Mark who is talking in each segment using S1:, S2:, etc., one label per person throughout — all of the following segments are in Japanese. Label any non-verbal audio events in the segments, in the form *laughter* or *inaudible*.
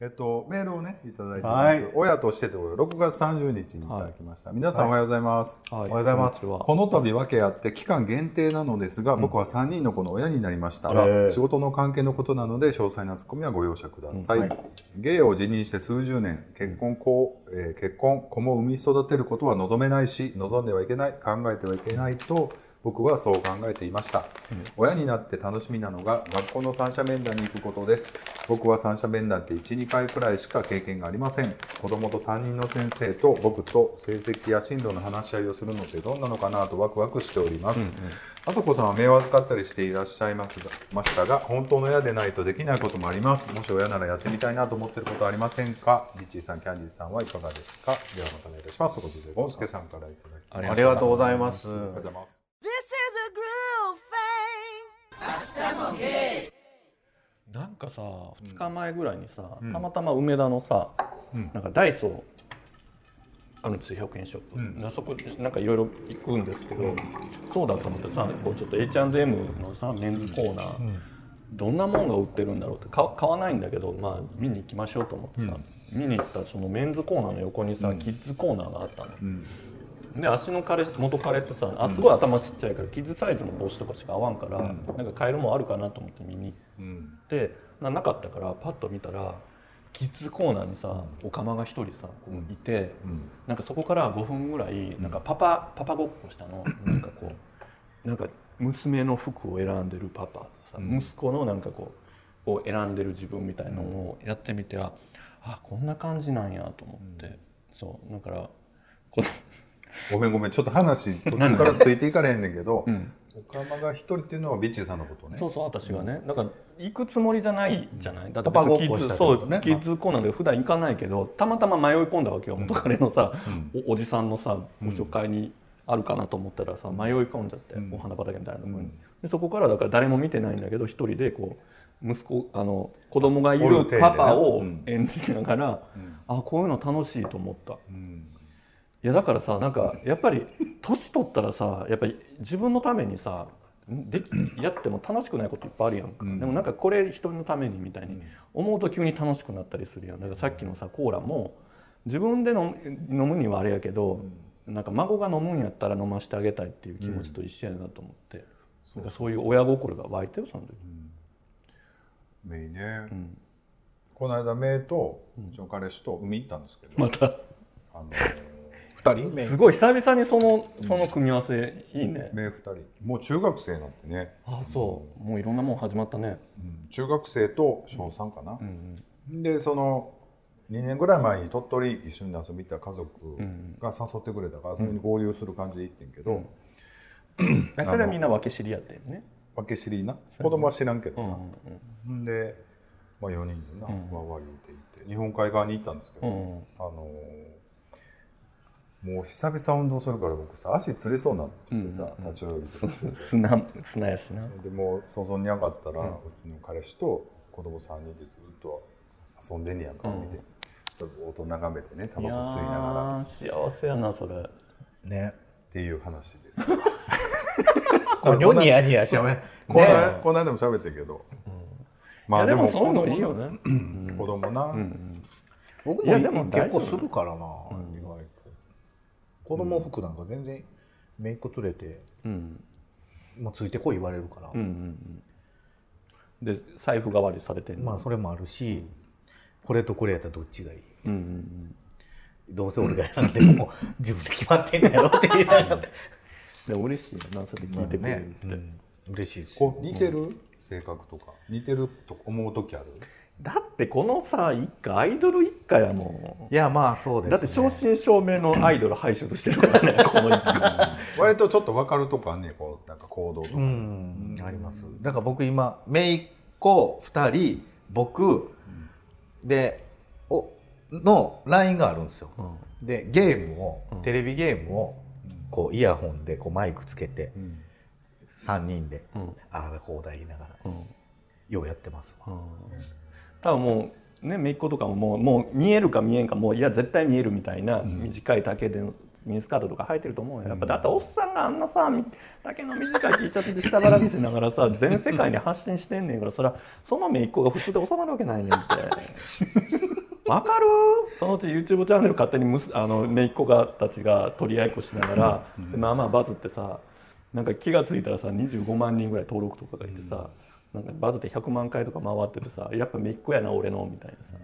S1: えっと、メールをね、いただいてます。
S2: はい
S1: 親としてということで、6月30日にいただきました。皆さんおはようございます。
S3: おは
S2: ようございます
S1: この度分けあって期間限定なのですが、僕は3人の子の親になりました。
S2: あら
S1: 仕事の関係のことなので、詳細なツッコミはご容赦ください。
S2: うんはい
S1: 芸を辞任して数十年、結婚子、えー結婚、子も産み育てることは望めないし、望んではいけない、考えてはいけないと、僕はそう考えていました、親になって楽しみなのが学校の三者面談に行くことです。僕は三者面談って12回くらいしか経験がありません。子供と担任の先生と僕と成績や進路の話し合いをするのってどんなのかなとワクワクしております、あそこさんは目を預かったりしていらっしゃいますがましたが本当の親でないとできないこともあります。もし親ならやってみたいなと思ってることはありませんか？リッチーさんキャンディーさんはいかがですか？ではまたお願いいたします。ということでゴンスケさんからいただきました。
S2: ありがとうございます。
S1: ありがとうございます
S4: is a groove thing.
S3: なんかさ2日前ぐらいにさ、たまたま梅田のさ、なんかダイソーあるんですよ100円ショップ、であそこなんかいろいろ行くんですけど、そうだと思ってさこうちょっと H&M のさメンズコーナー、どんなもんが売ってるんだろうって買買わないんだけどまあ見に行きましょうと思ってさ、見に行ったらそのメンズコーナーの横にさ、キッズコーナーがあったの。で足の彼元彼ってさあすごい頭ちっちゃいからキッズサイズの帽子とかしか合わんから、なんか買えるもんあるかなと思って見に行って、ななかったからパッと見たらキッズコーナーにさおかまが一人さこういて、なんかそこから5分ぐらいなんかパパパパごっこしたの。なんかこうなんか娘の服を選んでるパパさ、息子のなんかこうを選んでる自分みたいなのをやってみてああこんな感じなんやと思って、そうだからこの
S1: ごめんごめんちょっと話途中からついていかれへんねんけど、おかまが一人っていうのはビッチーさんのことね。
S3: そうそう私がね。だから行くつもりじゃないじゃない、だって別にキッズそうキッズコーナーで普段行かないけどたまたま迷い込んだわけよ元彼のさ、おおじさんのさご紹介にあるかなと思ったらさ迷い込んじゃって、お花畑みたいなところに、でそこからだから誰も見てないんだけど一人でこう息子あの子供がいるパパを
S1: うん。
S3: 演じながら、あこういうの楽しいと思った。いやだからさなんかやっぱり年取ったらさやっぱり自分のためにさでやっても楽しくないこといっぱいあるやんか、でもなんかこれ人のためにみたいに思うと急に楽しくなったりするやん。だからさっきのさコーラも自分で飲む飲むにはあれやけど、なんか孫が飲むんやったら飲ませてあげたいっていう気持ちと一緒やなと思って、なんかそういう親心が湧いてるその時、
S1: メイね、この間メイとうちの彼氏と海行ったんですけど、
S3: また。
S1: あの
S2: 二人？目
S3: すごい久々にそのその組み合わせいいね、
S1: メイ二人。もう中学生になってね、
S3: あそう。もういろんなもん始まったね、
S1: うん。中学生と小3かな、でその2年ぐらい前に鳥取一緒に遊びに行った家族が誘ってくれたからそれに合流する感じで行ってんけど、*clears throat*
S3: えそれはみんな分け知りやってんね？
S1: 分け知りな？子供は知らんけどな、んで、まあ、4人でな、わわ言うていて日本海側に行ったんですけど、
S3: うん
S1: あのもう久々運動するから僕さ足つりそうになってさ、立ち泳ぎとかして。て
S3: 砂砂やしな。
S1: でもう想像に上がったら、うちの彼氏と子供3人でずっと遊んでんねやんか、海でそれ音眺めてねタバコ吸いながら。
S3: 幸せやなそれ。
S2: ね。
S1: ていう話です。*laughs*
S2: これニョニヤニヤしゃべ
S1: この間
S2: ね
S1: この間も喋ったけど、
S3: いやでもそういうの
S1: 子供
S3: いいよね。
S1: 子供な、
S2: 僕
S3: いやでも
S2: も結構するからな、意外と子供服なんか全然めいっ子連れて、もうついてこい言われるから、
S3: で財布代わりされてんの？
S2: まあそれもあるしこれとこれやったらどっちがいい、どうせ俺が選んでも自分で決まってんだやろって言いながら
S3: で嬉しいよなそれで聞いてくれるって、
S2: うん。嬉しいです。
S1: こう似てる、性格とか。似てると思う時ある？
S3: だってこのさ一家アイドル一家やも
S2: いやまあそうです、ね、
S3: んだって正真正銘のアイドル輩出してるからね *laughs* この一家
S1: 割とちょっと分かるとこあんねんこうなんか行動とか、
S2: うんあります。だから僕今姪っ子2人僕、でおの LINE があるんですよ、でゲームを、テレビゲームをこうイヤホンでこうマイクつけて、3人で、ああだこうだ言いながら、ようやってますわ、
S3: 多分もうね姪っ子とかももうもう見えるか見えんかもういや絶対見えるみたいな短い丈でのミニスカートとか履いてると思うよ。やっぱだっておっさんがあんなさみ丈の短い T シャツで下腹見せながらさ全世界に発信してんねんからそらその姪っ子が普通で収まるわけないねんって。*laughs* わかる？そのうち YouTube チャンネル勝手にむすあの姪っ子がたちが取り合いっこしながら、でまあまあバズってさなんか気が付いたらさ25万人ぐらい登録とかがいてさ、なんかバズって100万回とか回っててさやっぱ姪っ子やな俺のみたいなさ、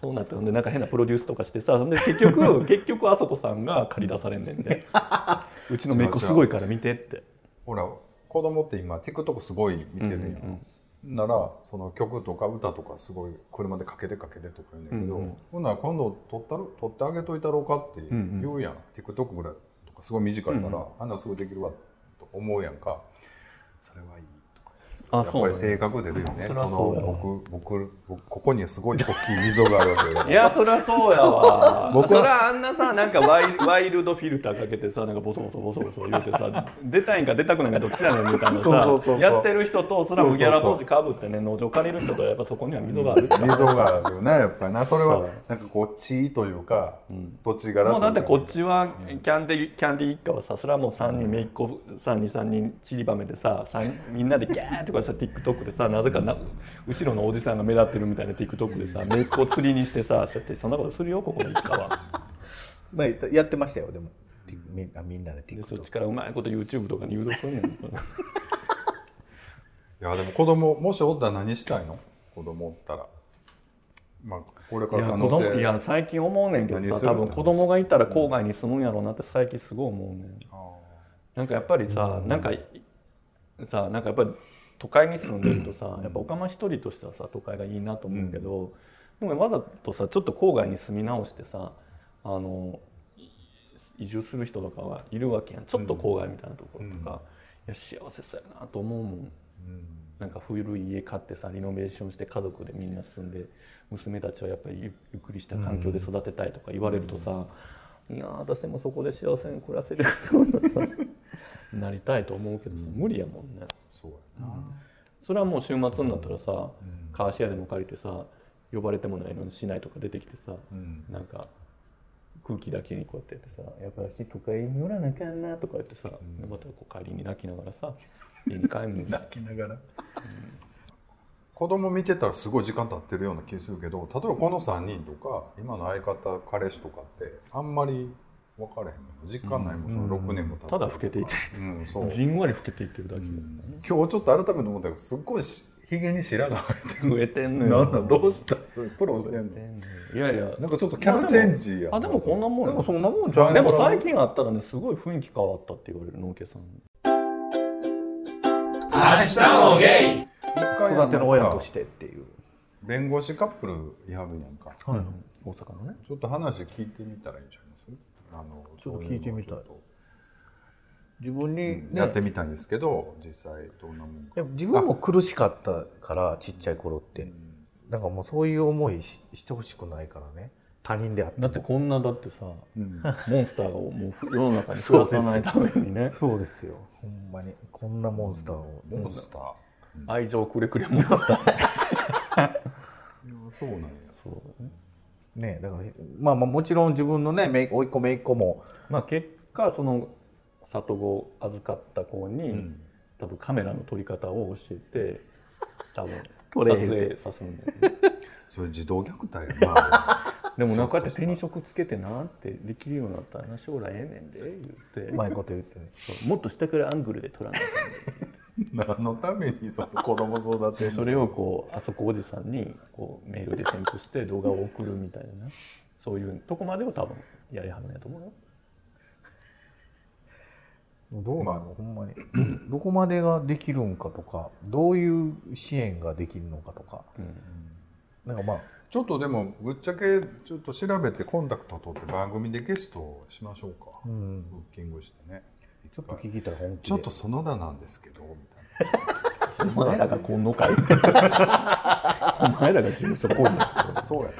S3: そうなってほんでなんか変なプロデュースとかしてさで結局 *laughs* 結局あそこさんが借り出されんねんでうちの姪っ子すごいから見てって。
S1: ほら子供って今 TikTok すごい見てるやん,、ならその曲とか歌とかすごい車でかけてかけてとか言うんだけど、
S3: うんうん。
S1: ほんなら今度撮ったろ撮ってあげといたろうかって言うやん、TikTok ぐらいとかすごい短いから、あんなすごいできるわと思うやんか。それはいいやっぱり性格出るよね。
S3: そ
S1: の僕僕僕ここにはすごい大きい溝があるわけよ。
S3: いやそりゃそうやわ。*laughs*
S1: 僕は
S3: そりゃあんなさなんかワイワイルドフィルターかけてさなんかボソボソボソボソ言うてさ出たいんか出たくないんかどっちやねんみたいな
S1: そうそうそうそう。
S3: さやってる人とそれはギャラ投資かぶってね農場借りる人とやっぱそこには溝がある
S1: 溝があるよねやっぱりな。それはなんかこう地というか、土地柄
S3: もうだってこっ
S1: ち
S3: ちはキャンディキャンディ一家はさそれはもう3人めいっ子323人散りばめてさ三みんなでギャーってこうさ TikTok でさなぜかな後ろのおじさんが目立ってるみたいな TikTok でさめいっ子を釣りにしてさそうやってそんなことするよここの一家は。*laughs*
S2: まあやってましたよでも。みん。なみんなで
S3: でそっ
S2: TikTok
S3: ちからうまいこと YouTube とかに誘導すんねん。*laughs*
S1: いやでも子供もしおったら何したいの？子供おったら。まあこれか
S3: いや子
S1: ら可能性
S3: 供いや最近思うねんけどさ多分子供がいたら郊外に住むんやろうなって最近すごい思うねん。なんかやっぱりさなんかさなんかやっぱり都会に住んでるとさやっぱおかま一人としてはさ都会がいいなと思うけど、でもわざとさちょっと郊外に住み直してさあの移住する人とかはいるわけやん。ちょっと郊外みたいなところとか、いや幸せそうやなと思うもん。なんか古い家買ってさリノベーションして家族でみんな住んで娘たちはやっぱりゆゆっくりした環境で育てたいとか言われるとさ、いやー私もそこで幸せに暮らせるようなさなりたいと思うけどさ無理やもんね。
S1: そうやな、
S3: それはもう週末になったらさ、カーシェアでも借りてさ呼ばれてもないのにしないとか出てきてさ、なんか空気だけにこうやってやってさ「やっぱり都会におらなあかんな」とか言ってさ、でまたこう帰りに泣きながらさ家に帰るの *laughs*
S1: 泣きながら、子供見てたらすごい時間経ってるような気するけど例えばこの3人とか今の相方彼氏とかってあんまり分かれへんもん実感ないもん、その6年も経って。
S3: ただ老けていって。
S1: うんそう。
S3: じんわり老けていってるだけ、
S1: 今日ちょっと改めて思ったけどすっごいしひげに白が生えてる
S3: 増えてんのよ。
S1: なん。なんどうした？それプロしてんの？
S3: いやいや。
S1: なんかちょっとキャラチェンジや。
S3: あでもこんなもんよ
S2: でもそんなもんじゃん
S3: でも最近あったらねすごい雰囲気変わったって言われる農家さん。に
S2: 育ての親としてっていう。
S1: 弁護士カップルいはるやんか、
S3: 大阪のね。
S1: ちょっと話聞いてみたらいいんちゃいますあの
S2: ちょっと聞いてみたい。
S1: そううのを
S2: 自分に、
S1: ちょっとやってみたいんですけど実際どんなもんか。
S2: 自分も苦しかったからちっちゃい頃って、なんかもうそういう思いししてほしくないからね。他人であって
S3: だってこんなだってさ、モンスターがもう世の中に暮らさないためにね。*laughs*
S2: そうですよ。ほんまに。こんなモンスターを、
S1: モンスター、
S3: 愛情くれくれモンスター。
S1: そうなんや。
S3: そう。
S2: ねだからまあまあもちろん自分のねめい甥っ子姪っ子も。
S3: まあ結果その里子を預かった子に、多分カメラの撮り方を教えて多分撮
S2: れ
S3: 影させるんだよね。
S1: それ児童虐待やな。*laughs*
S3: でもなんかやって手に職つけてなってできるようになったらな将来ええねんで言って。
S2: うまいこと言ってね。
S3: もっと下からアングルで撮らない
S1: 何のためにその子供育て *laughs*
S3: それをこうあそこおじさんにこうメールで添付して動画を送るみたいなねそういうとこまでを多分やりはるんやと思うよ。
S2: どうなの、ほんまに。*clears throat* どこまでができるんかとかどういう支援ができるのかとか、なんかまあ
S1: ちょっとでもぶっちゃけちょっと調べてコンタクト取って番組でゲストをしましょうか、
S2: ん。
S1: ブッキングしてね。
S2: ちょっと聞きたい本気で。
S1: ちょっと園田なんですけどみたい
S3: お前らが今度かい？お前らが事務所来いよ。
S1: なそうやな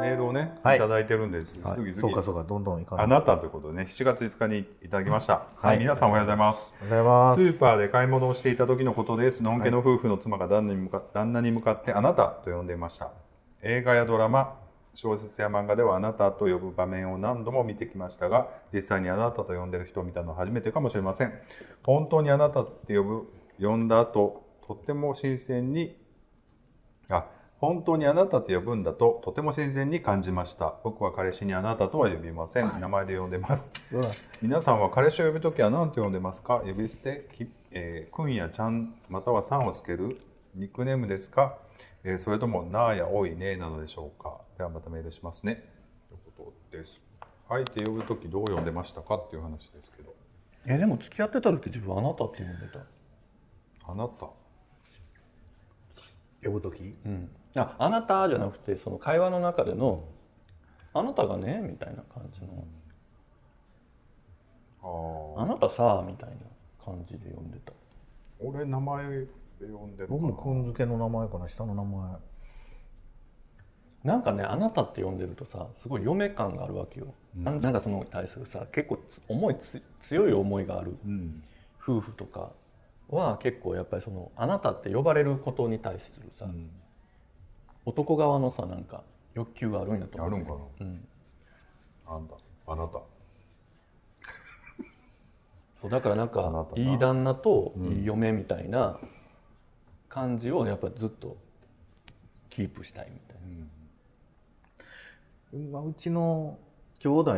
S1: メールをね、
S2: はい。
S1: い、ただいてるんで次
S2: はい。
S1: 次、
S2: そうかそうかどんどんいかない
S1: あなたということでね7月5日にいただきました、はい皆さんおはようございます。
S2: おはようございます。
S1: スーパーで買い物をしていた時のことです。のんけの夫婦の妻が旦那に向か旦那に向かってあなたと呼んでいました。映画やドラマ、小説や漫画ではあなたと呼ぶ場面を何度も見てきましたが、実際にあなたと呼んでる人を見たのは初めてかもしれません。本当にあなたって呼ぶ、呼んだ後、とっても新鮮にあ本当にあなたと呼ぶんだととても新鮮に感じました。僕は彼氏にあなたとは呼びません。名前で呼んでます。皆さんは彼氏を呼ぶときは何と呼んでますか？呼び捨て、きえー、くんやちゃんまたはさんをつけるニックネームですか、えーそれともなあやおいねなのでしょうか？ではまたメールしますね。ということです。相手呼ぶときどう呼んでましたか？っていう話ですけど。
S3: えでも付き合ってた時自分あなたって呼んでた。
S1: あなた？
S2: 呼ぶ時？
S3: うん。ああなたじゃなくてその会話の中でのあなたがねみたいな感じの。
S1: ああ
S3: あなたさみたいな感じで呼んでた。
S1: 俺名前で呼んでるかな。
S2: 僕もくんづけの名前かな下の名前。
S3: なんかねあなたって呼んでるとさすごい嫁感があるわけよ、なんなんかそのに対するさ結構つ思いつ強い思いがある
S1: うん。
S3: 夫婦とかは結構やっぱりそのあなたって呼ばれることに対するさ、
S1: ん。
S3: 男側のさなんか欲求があるんやと思う。
S1: あるんかな。
S3: うん、
S1: あんだあなた。
S3: そうだからなんか
S1: あなたな。い
S3: い旦那といい嫁みたいな感じをやっぱずっとキープしたいみたいな、
S2: まあ、うちの兄弟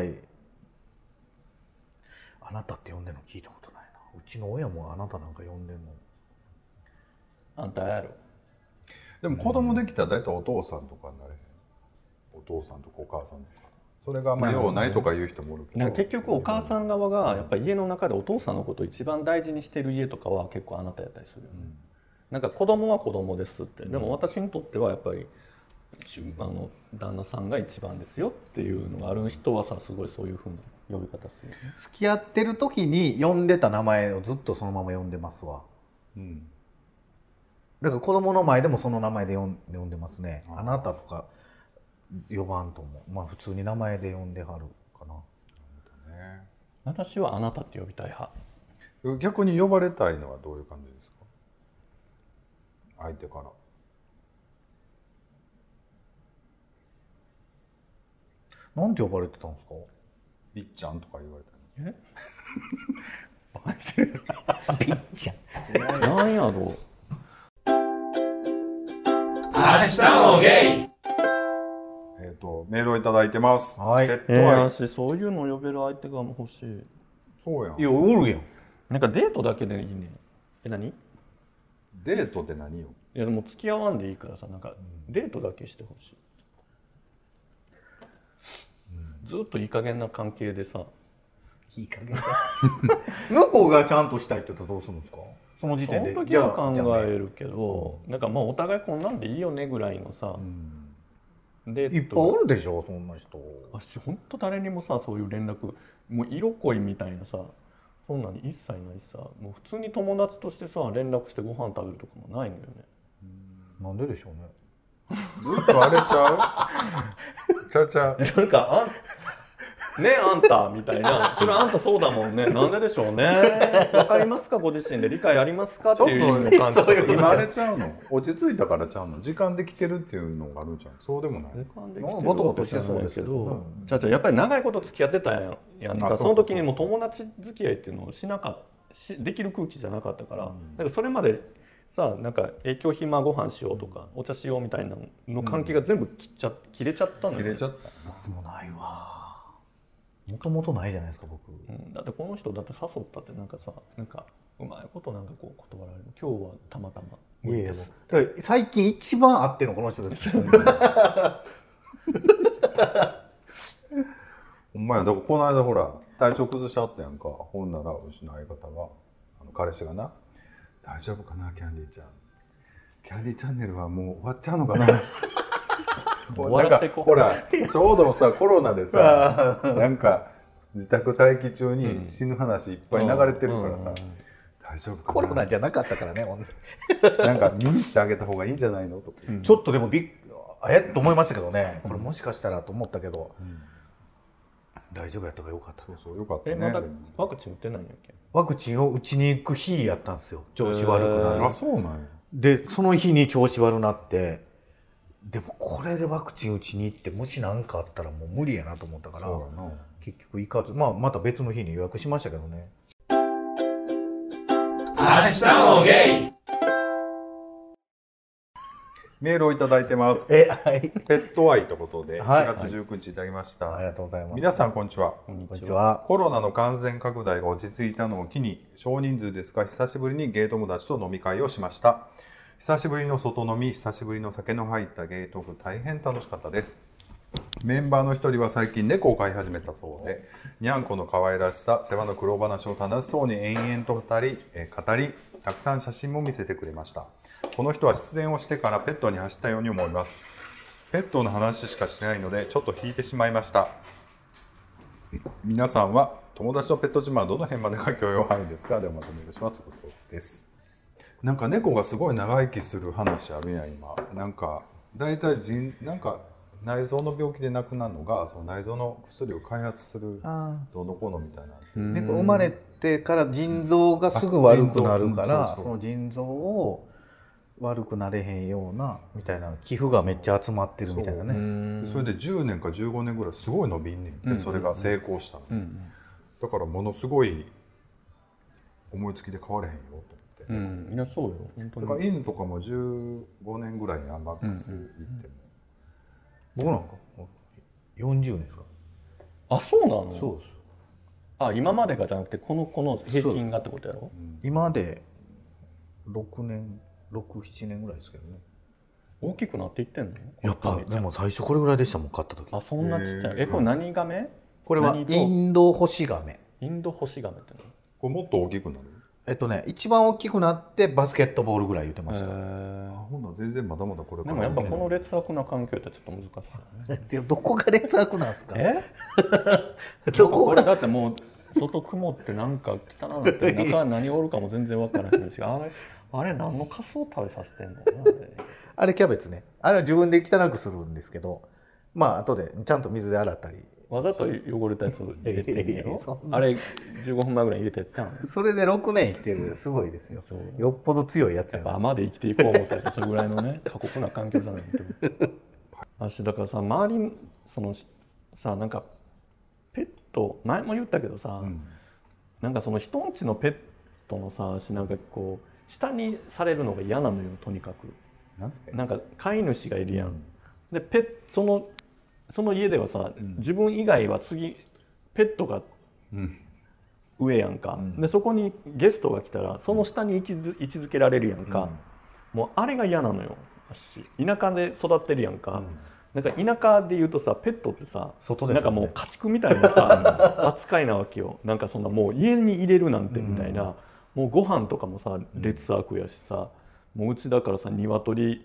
S2: あなたって呼んでるの聞いたことないな。うちの親もあなたなんか呼んでんの。
S3: あんたやろ。
S1: でも子供できたら大体お父さんとかになれへん。お父さんとかお母さんとか。それがまあようないとか言う人もおるけど。
S3: なんか結局お母さん側がやっぱり家の中でお父さんのことを一番大事にしてる家とかは結構あなたやったりするよね、なんか子供は子供ですって。でも私にとってはやっぱりしあの旦那さんが一番ですよっていうのがある人はさすごいそういうふうな呼び方する。
S2: 付き合ってる時に呼んでた名前をずっとそのまま呼んでますわ。
S1: うん。
S2: だから子供の前でもその名前で呼ん呼んでますね。あなたとか呼ばんと思う。まあ普通に名前で呼んではるかな。
S1: ね。
S3: 私はあなたって呼びたい派。
S1: 逆に呼ばれたいのはどういう感じですか？相手から。
S2: なんて呼ばれてたんですか？
S1: いっちゃんとか言われたり
S3: バカにしてる
S2: ピッチャー
S3: なんやろ
S1: えっ、とメールをいただいてます。
S2: はい。
S1: ペッ
S3: うえー、私そういうの呼べる相手が欲しい。
S1: そうやん。
S2: いやおるやん。
S3: なんかデートだけでいいねえ何？い
S1: デートって何よ？
S3: やでも付き合わんでいいからさなんかデートだけしてほしい、ずっといい加減な関係でさ。
S2: いい加減 *laughs* 向こうがちゃんとしたいって言ったらどうするんですか？その時
S3: そ
S2: 点で。
S3: の時は考
S2: じゃあ
S3: えるけど、なんかまあお互いこんなんでいいよねぐらいのさ、デ
S2: いっぱいおるでしょそんな人。
S3: 私本当誰にもさそういう連絡もう色恋みたいなさそんなに一切ないしさもう普通に友達としてさ連絡してご飯食べるとかもないのよね。
S2: なんででしょうね。*laughs*
S1: ずっとあれちゃう？ちゃうちゃう。
S3: なんかあんねあんたみたいな。*laughs* それあんたそうだもんね。なんででしょうね。わかりますか？ご自身で。理解ありますか？っていう意味の感じ
S2: そういうこと。
S1: 今あれちゃうの？落ち着いたからちゃうの？時間できてるっていうのがあるじゃん。そうでもない。
S3: 時間できてる
S2: かバタバタしてそうですけど。
S3: けど
S2: うん
S3: じゃあじゃあやっぱり長いこと付き合ってたやんやん
S1: か
S3: かその時にもう友達付き合いっていうのをしなかったしできる空気じゃなかったから、だからそれまでさなんか影響暇ご飯しようとか、お茶しようみたいなの関係が全部切っちゃ切れちゃったのよ、ね。
S1: 切れちゃった。
S2: 僕もないわもともとないじゃないですか僕。
S3: うん、だってこの人だって誘ったってなんかさなんかうまいことなんかこう断られる。今日はたまたま。無理です。
S2: 最近一番会ってるのこの人です *laughs*
S1: ほんまやだからこの間ほら体調崩しちゃったやんか。ほんならうちの相方があの彼氏がな「大丈夫かなキャンディーちゃん。キャンディーチャンネルはもう終わっちゃうのかな」なんかほらちょうどさ *laughs* コロナでさなんか自宅待機中に死ぬ話いっぱい流れてるからさ、大丈夫かな？
S2: コロナじゃなかったからね *laughs*
S1: なんか見に行ってあげた方がいいんじゃないの？と。か、
S2: ちょっとでもびっえっと思いましたけどね。これもしかしたらと思ったけど、大丈夫やったからよかった。
S1: そうそうよかったね。
S3: えまだワクチン打ってないんやっけ？
S2: ワクチンを打ちに行く日やったんですよ。調子悪くなる、
S1: あそうなんや。
S2: でその日に調子悪なってでもこれでワクチン打ちに行ってもし何かあったらもう無理やなと思ったから結局行かずまあまた別の日に予約しましたけどね
S1: メールをいただいてます。
S2: えはい
S1: ペット愛ということで、
S2: はい
S1: 1月19日いただきました。
S2: ありがとうございます
S1: 皆さん、こんにちは。
S3: こんに
S2: こんにちは
S1: コロナの感染拡大が落ち着いたのを機に、少人数ですが、久しぶりにゲイ友達と飲み会をしました。久しぶりの外飲み、久しぶりの酒の入ったゲイトーク、大変楽しかったです。メンバーの一人は最近猫を飼い始めたそうで、にゃんこの可愛らしさ、世話の苦労話を楽しそうに延々と語り、え語り、たくさん写真も見せてくれました。この人は失恋をしてからペットに走ったように思います。ペットの話しかしないので、ちょっと引いてしまいました。皆さんは友達とペット自慢はどの辺までが許容範囲ですか？ではまとめるしますということですなんか猫がすごい長生きする話あるやん今。なんか大体人なんか内臓の病気で亡くなるのがその内臓の薬を開発する
S2: あ
S1: どうのこうのみたいな。
S2: ー猫生まれてから腎臓がすぐ悪くなるか
S1: あ
S2: ら
S1: そうそう。
S2: その腎臓を悪くなれへんようなみたいな寄付がめっちゃ集まってるみたいなね。
S1: それで10年か15年ぐらいすごい伸びんねんで、それが成功したの、だからものすごい思いつきで変われへんよと
S3: うん。いやそうよ。本当
S1: だから
S3: に
S1: 犬とかも15年ぐらいやマックスいっても、
S2: 僕なんか？40年ですか？
S3: あそうなの？
S2: そうです
S3: あ今までがじゃなくてこのこの平均がってことやろ？
S2: 今で6年67年ぐらいですけどね。
S3: 大きくなっていってんの？
S2: やっぱでも最初これぐらいでしたもん買った時。
S3: あそんなちっちゃい？えこれ何ガメ？
S2: これはインドホシガメ。
S3: インドホシガメって
S1: これもっと大きくなる？
S2: えっとね一番大きくなってバスケットボールぐらい言ってま
S3: の
S2: した、
S3: へ
S1: あほんなら全然まだまだこれから
S3: でもやっぱこの劣悪な環境ってちょっと難しいよね。
S2: でどこが劣悪なんですか
S3: え？*laughs*
S2: どこが？
S3: これだってもう外曇ってなんか汚なって中何おるかも全然分からへんし。あれあれ何のカスを食べさせてんのあれ。
S2: あれキャベツね。あれは自分で汚くするんですけどまあ後でちゃんと水で洗ったり
S3: わざと汚れたやつ入れてんね *laughs* やろあれ15分前ぐらいに入れたやつじゃん
S2: それで6年生きてるすごいですよ。よっぽど強いやつやな
S3: やっぱ甘で生きていこう思ったらそれぐらいのね。*laughs* 過酷な環境じゃないと。私だからさ周りそのさなんかペット前も言ったけどさ、なんかその人んちのペットのさ私なんかこう下にされるのが嫌なのよとにかく。なんか飼い主がいるやん、でペッそのその家ではさ、自分以外は次ペットが上やんか、でそこにゲストが来たらその下に位置づ位置づけられるやんか、もうあれが嫌なのよ。私。田舎で育ってるやんか、なんか田舎で言うとさペットってさ、
S2: ね。
S3: なんかもう家畜みたいなさ扱いなわけよ。なんかそんなもう家に入れるなんてみたいな、もうご飯とかもさ劣悪やしさ。もううちだからさ鶏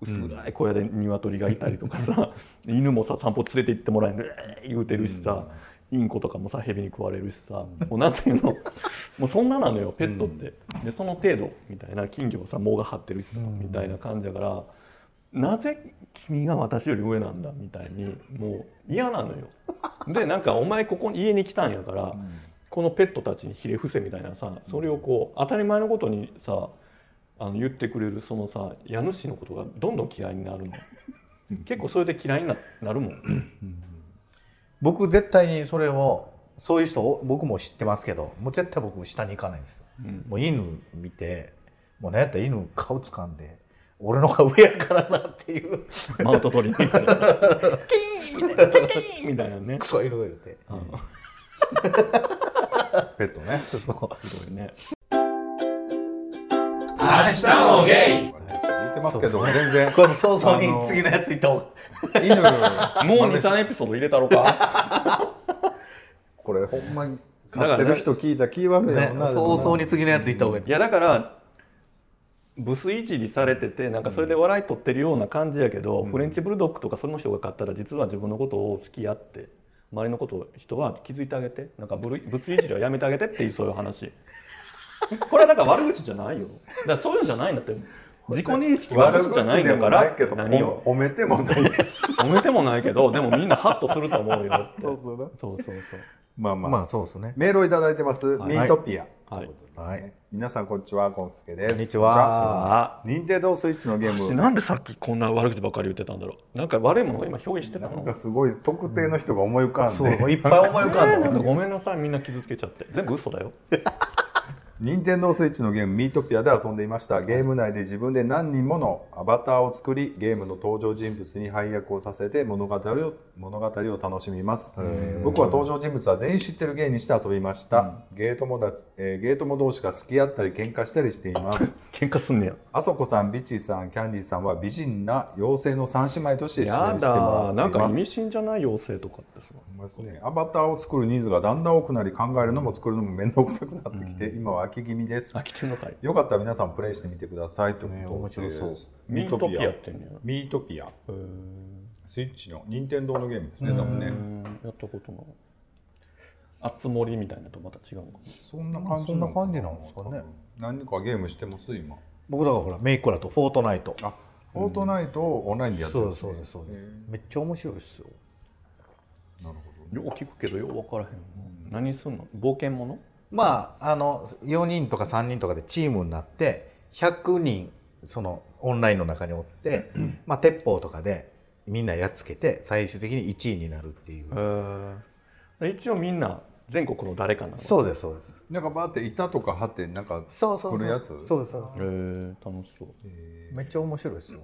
S3: 薄暗い小屋で鶏がいたりとかさ、犬もさ散歩連れて行ってもらえんで、えー言うてるしさ、インコとかもさ蛇に食われるしさ、もうなんていうのもうそんななのよペットって、でその程度みたいな金魚さ藻が張ってるしさ、みたいな感じだからなぜ君が私より上なんだみたいにもう嫌なのよ。でなんかお前ここに家に来たんやから、このペットたちにひれ伏せみたいなさそれをこう当たり前のことにさあの言ってくれるそのさ家主のことがどんどん嫌いになるの。結構それで嫌いにななるもん。
S2: 僕絶対にそれをそういう人を僕も知ってますけどもう絶対僕下に行かないんですよ、もう犬見てもう何やったら犬顔掴んで俺の方が上やからなっていう。
S3: マウント取りに行く。キーンみたいな。キーンキーンみたいなね。
S2: クソ犬言うて、*laughs*
S1: ペットね。*laughs*
S2: そう。
S3: ひどいね
S1: 言ってますけど、全然。
S2: これも早々に次のやつ行った方が
S1: 犬
S3: もう23エピソード入れたろか。
S1: これほんまに飼ってる人聞いた気悪い
S2: ね
S1: やろな、
S2: 早々に次のやつ行った方がいい。
S3: いやだからブスいじりされててなんかそれで笑い取ってるような感じやけど、フレンチブルドッグとかその人が買ったら実は自分のことを好きやって周りのことを人は気づいてあげてなんかブルブスいじりはやめてあげてっていうそういう話これはだから悪口じゃないよ。だからそういうんじゃないんだって。自己認識悪口じゃないんだから何を？
S1: 褒めてもない。
S3: 褒めてもないけどでもみんなハッとすると思うよ。って
S1: そうする
S3: そうそうそう。
S1: まあまあ、
S2: まあそうですね。
S1: メールをいただいてます、
S3: はい。
S1: ミートピア、
S3: はい。
S2: はい。
S1: 皆さんこんにちはゴンスケです。
S2: こんにちは。
S3: あ
S1: 任天堂スイッチのゲーム。
S3: 私なんでさっきこんな悪口ばっかり言ってたんだろう。なんか悪いものが今表現してたの？
S1: なんかすごい特定の人が思い浮かんで、
S2: そういっぱい思い浮かんだ *laughs*
S3: なんかごめんなさい。みんな傷つけちゃって。全部嘘だよ
S1: 任天堂スイッチのゲームミートピアで遊んでいました。ゲーム内で自分で何人ものアバターを作りゲームの登場人物に配役をさせて物語を物語を楽しみます。僕は登場人物は全員知ってるゲームにして遊びました、ゲートモだ、えーゲートモ同士が好き合ったり喧嘩したりしています。
S3: 喧嘩すんねや。
S1: あそこさんビッチーさんキャンディーさんは美人な妖精の三姉妹として出演
S3: や
S1: してもら
S3: だなんか
S1: っています
S3: 意味深じゃない？妖精とかって
S1: ますね、アバターを作る人数がだんだん多くなり考えるのも作るのも面倒くさくなってきて、今は飽き気味です。
S3: 飽きの
S1: よかったら皆さんもプレイしてみてくださいということ
S2: ね面白そう
S3: ミートピアってんねや
S1: ミートピア。スイッチの任天堂のゲームですね多分ね。
S3: うんやったことない。あつ森みたいなとまた違う
S1: そんな感じ
S2: そんな感じなんですかね。
S1: 何かゲームしてます今。
S2: 僕らほらメイクラとフォートナイト。
S1: あフォートナイトをオンラインでやってるね。
S2: そうですそうですそう。ですめっちゃ面白いですよ
S1: なるほ
S3: よう聞くけどよう分からへん何すんの？冒険者？
S2: まああの4人とか3人とかでチームになって100人そのオンラインの中におって *clears throat* まあ鉄砲とかでみんなやっつけて最終的に1位になるっていう。
S3: 一応みんな全国の誰かなの？
S2: そうですそうです。
S1: どなんかバーって板とか貼ってなんか
S2: そうそうそう。
S1: 作るやつ？
S2: そうですそう。です
S3: へえ楽しそう。
S2: めっちゃ面白いですよ。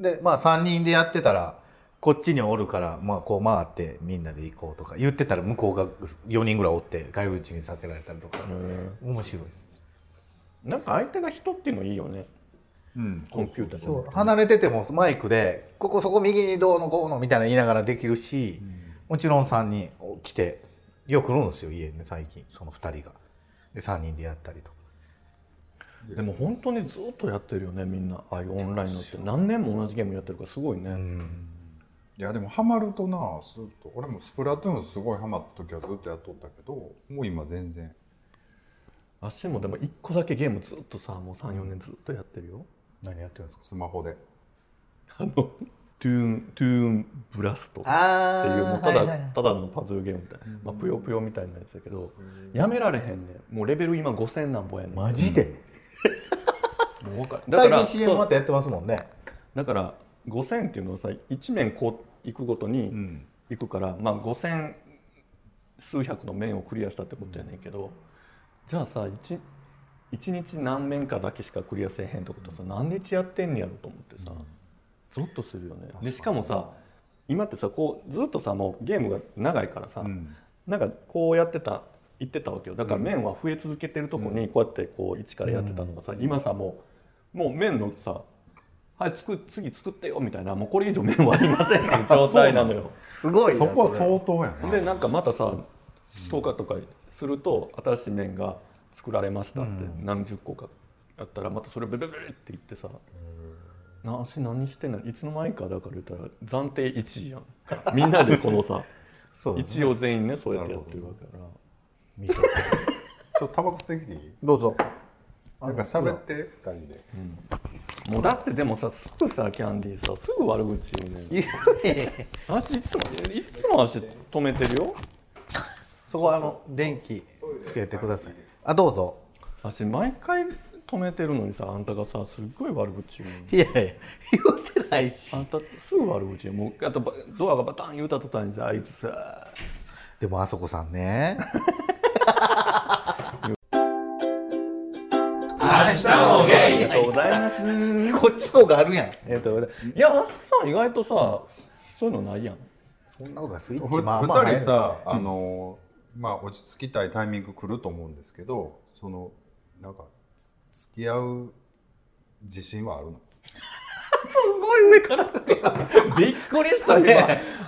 S2: でまあ3人でやってたらこっちにおるから、まあ、こう回ってみんなで行こうとか言ってたら向こうが4人ぐらいおって外打ちにさせられたりとか。
S3: へ
S2: 面白い。
S3: えなんか相手が人っていうのいいよね。
S1: うん。
S3: コンピューターじゃなくて
S2: 離れててもマイクで「ここそこ右にどうのこうの」みたいな言いながらできるし、もちろん3人来てよく来るんですよ家にね最近その2人が。で3人でやったりとか。
S3: でも本当にずっとやってるよねみんな。ああいうオンラインのって。何年も同じゲームやってるからすごいね、
S1: いやでもハマるとなスッと。俺もスプラトゥーンすごいハマった時はずっとやっとったけどもう今全然。
S3: 足もでも1個だけゲームずっとさもう34年ずっとやってるよ。
S2: 何やってるんですか？
S1: スマホで。
S3: あのトゥーントゥーンブラストって
S2: あ
S3: いうもうただ、ただのパズルゲームみたいな、まあ、ぷよぷよみたいなやつだけど、やめられへんねん。もうレベル今5000何本やねん。
S2: マジで、*laughs*
S3: もう分かる。だから
S2: 最近 CM またやってますもんね。
S3: だから5000っていうのはさ1面こう行くごとに行くから、まあ5000数百の面をクリアしたってことやねんけど、じゃあさ 1, 一日何面かだけしかクリアせえへんってことはさ何日やってんねやろと思ってさ、ゾッとするよね。でしかもさ今ってさこうずっとさもうゲームが長いからさ、なんかこうやってた言ってたわけよ。だから面は増え続けてるとこにこうやってこう一からやってたのがさ、今さもうもう面のさはい作次作ってよみたいなもうこれ以上面はありませんっていう状態なのよ。
S2: すごいな
S1: そこは
S2: れ
S1: 相当やな。
S3: でなんかまたさ10日とかすると新しい面が作られましたって何十個かやったらまたそれベベベベって言ってさ「な足何してんの？いつの間にかだから言ったら暫定1位やんみんなでこのさ *laughs*
S2: ね。
S3: 一応全員ねそうやってやってるわけだから。
S2: 見て。*laughs*
S1: ちょっとタバコ吸ってきていい？
S2: どうぞ。
S1: なんか喋って二人で
S3: もうだってでもさすぐさキャンディーさすぐ悪口言うね足いつもいつも足止めてるよ。
S2: そこはあの電気つけてください。あどうぞ。
S3: 足毎回止めてるのにさあんたがさすっごい悪口言うの
S2: いやいや言ってないし。
S3: あんたすぐ悪口言う。もうあとばドアがバタン言うた途端にさあいつさ。
S2: でもあそこさんね *laughs*
S3: ありがとうございます。
S2: こっちの方があるやん。
S3: ありがとうございますいや明日さ意外とさそういうのないやん。
S2: そんなことない。スイッ
S1: ふ
S2: チまあまあ
S1: 二人さあのまあ落ち着きたいタイミング来ると思うんですけどそのなんか付き合う自信はあるの？*laughs*
S3: すごい上からびっくりした今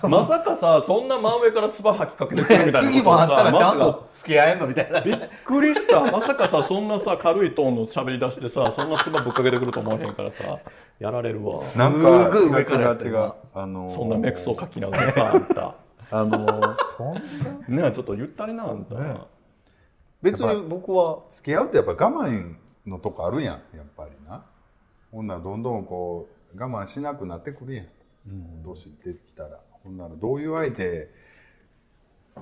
S3: *laughs* まさかさそんな真上から唾吐きかけてくるみたいな
S2: 次もあったらちゃん
S3: まさか
S2: と付き合えんのみたいな。
S3: びっくりした。まさかさそんなさ軽いトーンの喋り出してさそんな唾ぶっかけてくると思わへんからさやられるわ。
S1: なん
S2: す
S1: か違う違う違う。あのー
S3: そんな目くそかきながらさあんた。
S2: あのそんな
S3: ねえちょっとゆったりなあんた、
S2: ね別に僕は。
S1: 付き合うってやっぱ我慢のとこあるやんやっぱりな。ほんならどんどんこう我慢しなくなってくるやん、年いってきたらほんならどういう相手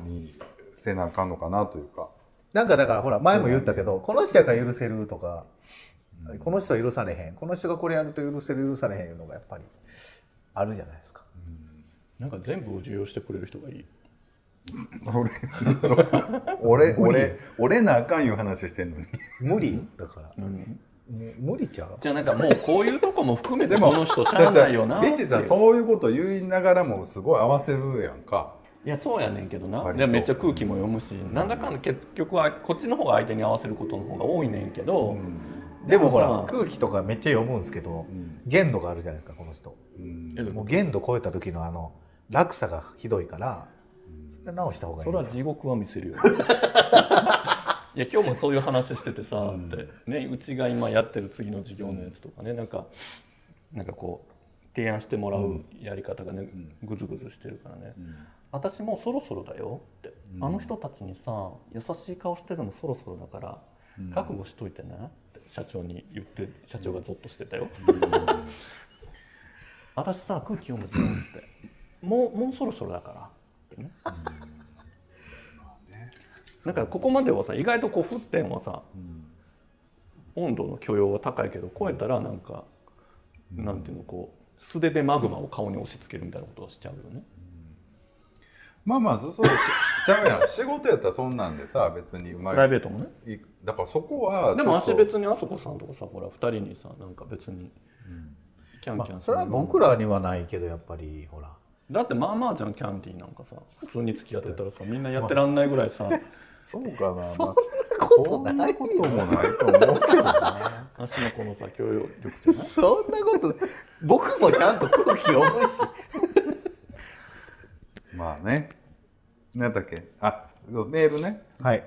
S1: にせなあかんのかなというか。
S2: なんかだからほら前も言ったけどこの人やから許せるとか、この人は許されへん。この人がこれやると許せる許されへんいうのがやっぱりあるじゃないですか。
S3: なんか全部を受容してくれる人がいい。
S1: 俺俺俺なあかんいう話してんのに。
S2: 無理？だから。
S3: 何？
S2: 無理ちゃう？
S3: じゃあなんかもうこういうとこも含めてこの人しゃあないよな
S1: リッチさんそういうこと言いながらもすごい合わせるやんか。
S3: いやそうやねんけどな。めっちゃ空気も読むしなんだかんだ結局はこっちの方が相手に合わせることの方が多いねんけど、
S2: でもほら空気とかめっちゃ読むんですけど、限度があるじゃないですかこの人。もう限度超えた時のあの落差がひどいからそれ直した方がいい
S3: それは地獄は見せるよ *laughs* いや今日もそういう話しててさ、って。ねうちが今やってる次の授業のやつとかねなんかなんかこう提案してもらうやり方がね、ぐずぐずしてるからね、私もうそろそろだよって、あの人たちにさ優しい顔してるのそろそろだから、覚悟しといてねって社長に言って社長がゾッとしてたよ、*laughs* 私さ空気読むじゃんって。もうもうそろそろだからってね、だからここまではさ意外とこう沸点はさ、温度の許容は高いけど超えたらなんか、なんていうのこう素手でマグマを顔に押し付けるみたいなことをしちゃうよね。
S1: まあまあそそう。し *laughs* ちゃうやん。仕事やったらそんなんでさ別にうまい。
S3: プライベートもね。
S1: いだからそこは
S3: でも私別にあそこさんと。かさほら二人にさなんか別にキャンキャン
S2: まあ、それは僕らにはないけどやっぱりほら
S3: だってまあまあじゃんキャンティーなんかさ普通に付き合ってたらさみんなやってらんないぐらいさ。
S1: そうかな。
S2: そんなことない
S1: そんなこともないと思うけどな。
S3: 足のこのさ協力じゃない？
S2: そんなこと僕もちゃんと空気読むし。
S1: まあね。何だっけ？あメールね。
S2: はい。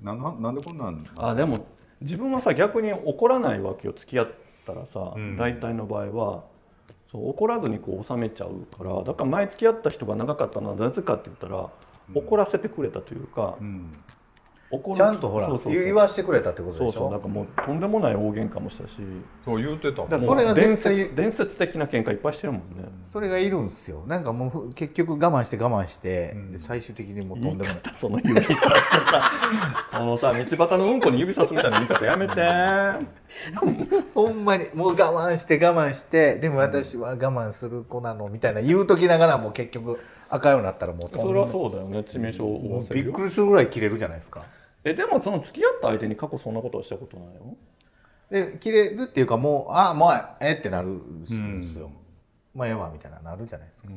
S1: なんのなんでこんなん？
S3: あでも自分はさ逆に怒らないわけよ。付き合ったらさ、
S1: ん。
S3: 大体の場合はそう怒らずにこう収めちゃうからだから前付き合った人が長かったのはなぜかって言ったら、怒らせてくれたというか、
S1: うん。
S3: 怒る
S2: ちゃんとほら
S3: そうそうそう。
S2: 言わしてくれたってこと
S3: そう
S2: でしょ？
S3: そうなんかもうとんでもない大喧嘩もしたし。
S1: そう言うてたもん。
S2: だからそれが
S3: もう伝説伝説的な喧嘩いっぱいしてるもんね。
S2: それがいるんですよ。なんかもうふ結局我慢して我慢して、で最終的にもうとんでもない。
S3: 方その指さしてさ *laughs* そのさ道端のうんこに指さすみたいな言い方やめて *laughs*
S2: ほんまに。もう我慢して我慢してでも私は我慢する子なのみたいな言うときながらもう結局赤ようになったらもう
S3: それはそうだよね。致命傷を負わせるよ。
S2: びっくりするぐらい切れるじゃないですか。
S3: えでもその付き合った相手に過去そんなことはしたことないよ
S2: で切れるっていうかもうあもうえってなるんですよ、まあええわみたいななるじゃないですか、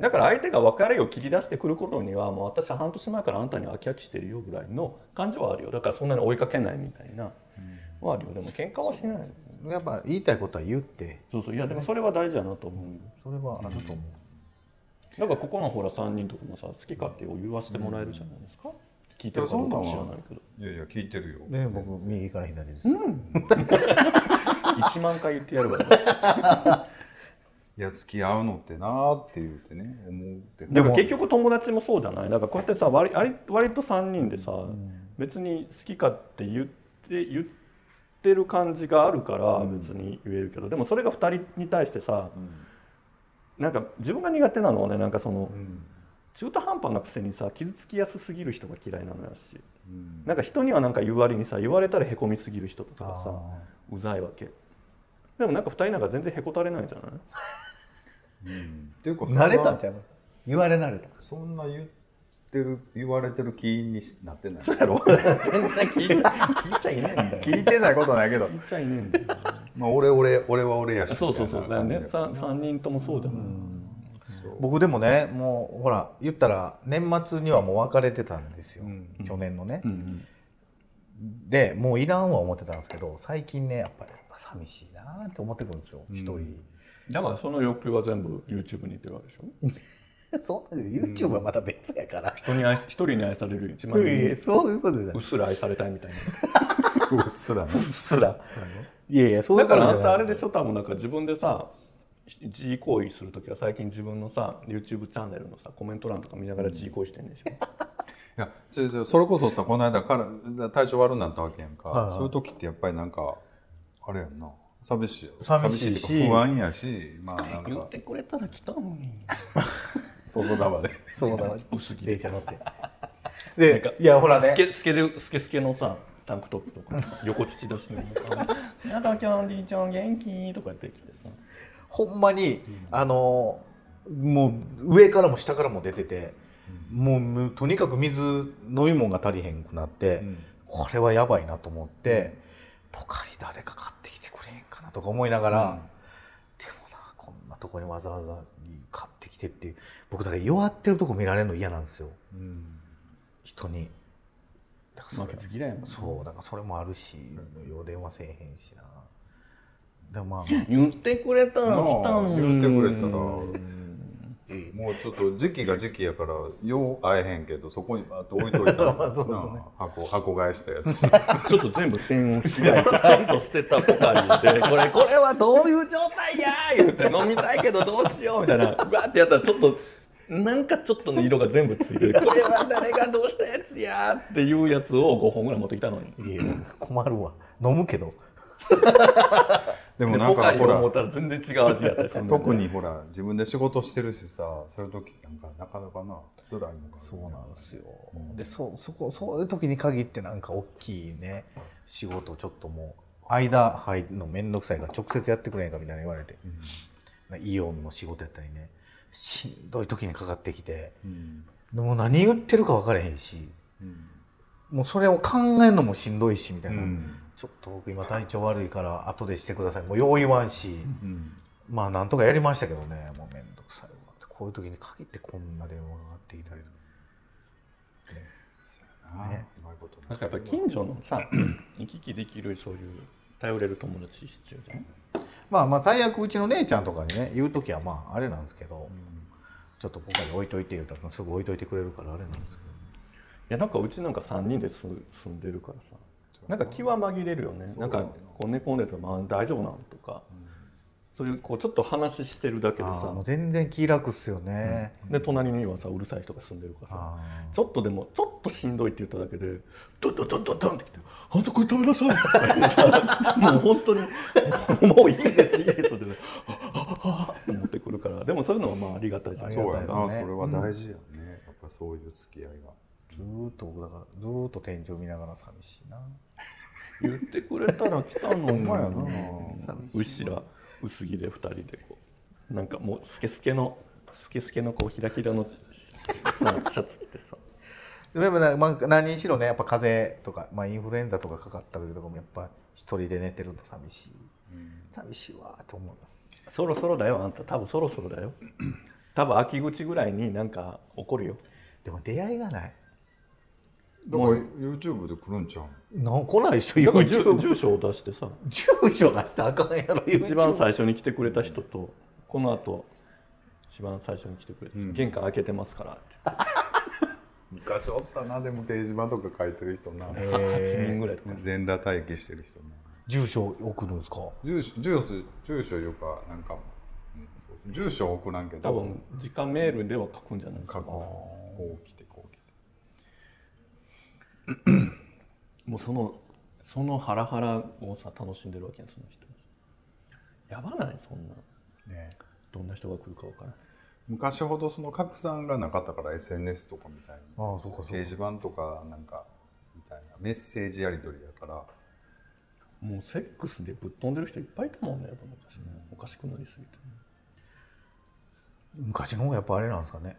S3: だから相手が別れを切り出してくる頃にはもう私は半年前からあんたに飽き飽きしてるよぐらいの感情はあるよ。だからそんなに追いかけないみたいな、はあるよでも喧嘩はしない。
S2: やっぱ言いたいことは言って。
S3: そうそう。いやでもそれは大事だなと思うよ。
S2: それはあると思う、
S3: だからここのほら3人とかもさ好き勝手を言わせてもらえるじゃないですか、聞いてるかどうかも知らないけど。
S1: いやいや聞いてるよ。
S2: で僕右から左です、*laughs*
S3: 1万回言ってやるわ私
S1: いや付き合うのってなーって言ってね思うって。
S3: だから結局友達もそうじゃない？だからこうやってさ割割割と3人でさ、別に好きかって言って言ってる感じがあるから別に言えるけど、でもそれが2人に対してさ、なんか自分が苦手なのはねなんかその、中途半端なくせにさ傷つきやすすぎる人が嫌いなのやし、なんか人にはなんか言う割にさ言われたらへこみすぎる人とかさうざいわけ。でもなんか2人なんか全然へこたれないじゃない？
S1: っていうか
S2: 慣れたん
S1: ゃ
S2: ちゃう？言われ慣れた。
S1: そんな言ってる言われてる気になってない？
S3: そうやろ？全然聞いちゃ聞いちゃいねえん。だよ
S1: 聞いてないことないけど。
S3: 聞いちゃいねえんだよ
S1: まあ俺俺俺は俺やし
S3: そうそうそう。だよね
S1: みたいな感じ
S3: 3, 人ともそうじゃない、
S2: 僕でもねもうほら言ったら年末にはもう別れてたんですよ、
S1: ん。
S2: 去年のね、
S3: うん
S2: でもういらんは思ってたんですけど最近ねやっぱり寂しいなって思ってくるんですよ。一、人。
S3: だからその欲求は全部 YouTube にいってるわけでしょ？*laughs*
S2: そんな YouTube はまた別やから、
S3: 人に愛一人に愛される一番
S2: いやいやそういうことじゃない。う
S3: っすら愛されたいみたいな。*laughs*
S1: うっすらね。
S2: うっすら。いやいやそういう
S3: だからあんたあれでしょ多分なんか自分でさ自慰行為するときは最近自分のさ YouTube チャンネルのさコメント欄とか見ながら自慰行為してんでしょ、*laughs*
S1: いやちょちょそれこそさこの間から体調悪くなったわけやんか、
S2: はいはい。
S1: そういう時ってやっぱりなんかあれやんな。寂しいよ。
S2: 寂しいし。
S1: っていうか不安やし。まあなんか。
S3: 言ってくれたら来たのに
S1: その場で
S2: そうだ電車乗って。で
S3: なんか
S2: いやほらね。
S3: スケスケるスケスケのさタンクトップとか *laughs* 横乳出してるのやだキャンディーちゃん元気？とかやってきてさ。
S2: ほんまに、あのもう上からも下からも出てて、もうとにかく水飲み物が足りへんくなって、
S1: うん。
S2: これはやばいなと思って、ポカリ誰か買ってきてくれへんかなとか思いながら、
S1: うん。
S2: でもなこんなとこにわざわざ買ってきてっていう僕だから弱ってるとこ見られるの嫌なんですよ。
S1: うん。
S2: 人に。だからそれ
S3: 負けず嫌いやもん
S2: そうだからそれもあるしよう電話せえへんしな。でもまあ。まあ
S3: 言ってくれたら来たのに
S1: 言ってくれたらもうちょっと時期が時期やからよう会えへんけどそこにバーッと置いといた *laughs*
S2: ね。
S1: 箱箱返したやつ。*laughs*
S3: ちょっと全部洗音しないとちょっと捨てたポカリで *laughs* これこれはどういう状態や言うて飲みたいけどどうしようみたいな。バーってやったらちょっとなんかちょっとの色が全部ついてるこれは誰がどうしたやつやっていうやつを5本ぐらい持ってきたのに。
S2: いや困るわ。飲むけど
S1: でも
S3: で
S1: なんかほ
S3: ポカリを持っ
S1: ら
S3: たら全然違う味やったりするの
S1: 特にほら自分で仕事してるしさそういう時なんかなかなかな辛いのか
S2: そうなんですよ、でそそこそういう時に限ってなんか大きいね仕事ちょっともう間入るの面倒くさいから直接やってくれへんかみたいな言われて、イオンの仕事やったりね。しんどい時にかかってきて。
S1: うん。
S2: でも何言ってるか分からへんし。
S1: うん。
S2: もうそれを考えるのもしんどいしみたいな、
S1: うん
S2: ちょっと僕今体調悪いから後でしてください。もうよう言わんし、
S1: うん
S2: まあなんとかやりましたけどね。もう面倒くさいわ。ってこういう時に限ってこんな電話がかかってきたり
S1: そうやな。
S2: ね。
S1: うまいこと
S3: なんかやっぱり近所のさ行き来できるそういう頼れる友達必要じゃん？
S2: まあまあ最悪うちの姉ちゃんとかにね言う時はまああれなんですけど、ちょっとポカリ置いといて言うたらすぐ置いといてくれるからあれなんですけど。
S3: いやなんかうちなんか3人で住住んでるからさなんか気は紛れるよね。なんかこう寝込んでてもあ大丈夫なんとか、そういうこうちょっと話してるだけでさ。
S2: あーもう全然気楽っすよね、
S3: で隣にはさうるさい人が住んでるからさ。
S2: あ
S3: ちょっとでもちょっとしんどいって言っただけでドンドンドンドンドンってきて「あんたこれ食べなさい」*laughs* もう本当に「もういいですいいです」ってね「あああって持ってくるから。でもそういうのはまあありがたいじゃん。
S1: そうやな、それは大事やね、やっぱそういう付き合いが。
S2: ずーっと僕だからずーっと天井見ながら寂しいな
S3: 言ってくれたら来たのに
S1: な。
S3: うっしら薄着で2人でこう。なんかもうスケスケのスケスケのこうひらひらのさシャツ着てさ。
S2: でもやっぱねまあ、何にしろねやっぱ風邪とか、まあ、インフルエンザとかかかった時とかもやっぱ一人で寝てると寂しい、寂しいわーって思う
S3: そろそろだよあんた。多分そろそろだよ。多分秋口ぐらいになんか起こるよ。
S2: でも出会いがない
S1: だから YouTube で来るんちゃう
S2: なん来ないでしょ
S3: だから住
S2: YouTube
S3: 住所を出してさ。
S2: 住所出したらあかんやろ
S3: 一番最初に来てくれた人とこの後一番最初に来てくれた人、玄関開けてますからって。
S1: 昔おったなでも掲示板とか書いてる人な、*laughs*
S3: 8人ぐらいとか。
S1: 全裸待機してる人な。
S2: 住所送るんですか？
S1: 住所住所住所いうかなんか、住所送らんけど。
S3: 多分時間メールでは書くんじゃないですか。
S1: 書く。こう来てこう来て
S3: もうそのそのハラハラをさ楽しんでるわけやんその人やばない？そんな。
S2: ね。
S3: どんな人が来るか分からん。
S1: 昔ほどその拡散がなかったから SNS とかみたいな。
S2: ああそうかそうか。
S1: 掲示板とかなんかみたいなメッセージやり取りやから。
S3: もうセックスでぶっ飛んでる人いっぱいいたもんねやっぱ昔ね。おかしくなりすぎて
S2: 昔の方がやっぱあれなんですかね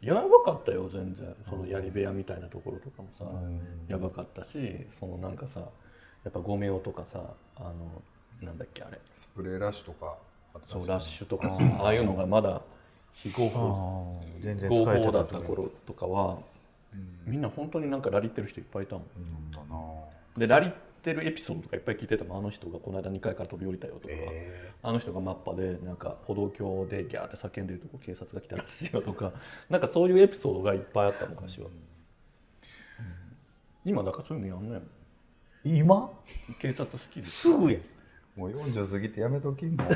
S3: やばかったよ全然。そのやり部屋みたいなところとかもさ、やばかったしそのなんかさやっぱゴメオとかさあのなんだっけあれ。
S1: スプレーラッシュとか
S3: そうラッシュとかさああいうのがまだ非合法
S2: あ全然
S3: 合法だった頃とかは、みんな本当になんかラリってる人いっぱいいたもん、
S1: だな
S3: でラリってるエピソードとかいっぱい聞いてたもん。あの人がこの間2階から飛び降りたよとか、あの人がマッパでなんか歩道橋でギャーって叫んでるとこ警察が来たらしいよとか。*laughs* なんかそういうエピソードがいっぱいあった昔は、今だからそういうのやんないもん
S2: 今？
S3: 警察好きです。
S2: すぐや
S1: もう40過ぎてやめときも *laughs* う。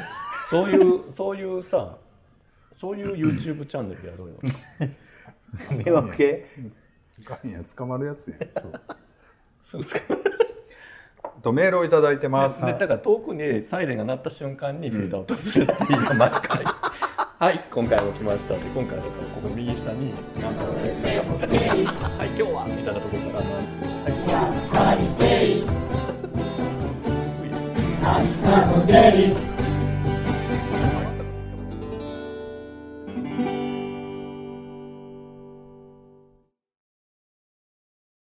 S3: そういうそういうさそういう YouTube チャンネルやろうよ。*laughs*
S2: 迷惑系？
S1: 他にや捕まるやつやん。
S3: すぐ使う
S1: とメールをいただいてます、
S3: でだから遠くにサイレンが鳴った瞬間にフィルターを閉じるっていう毎回。はい今回も来ました。で今回だからここ右下になんかはい今日はみたいなところから。はい。
S4: 明日も出る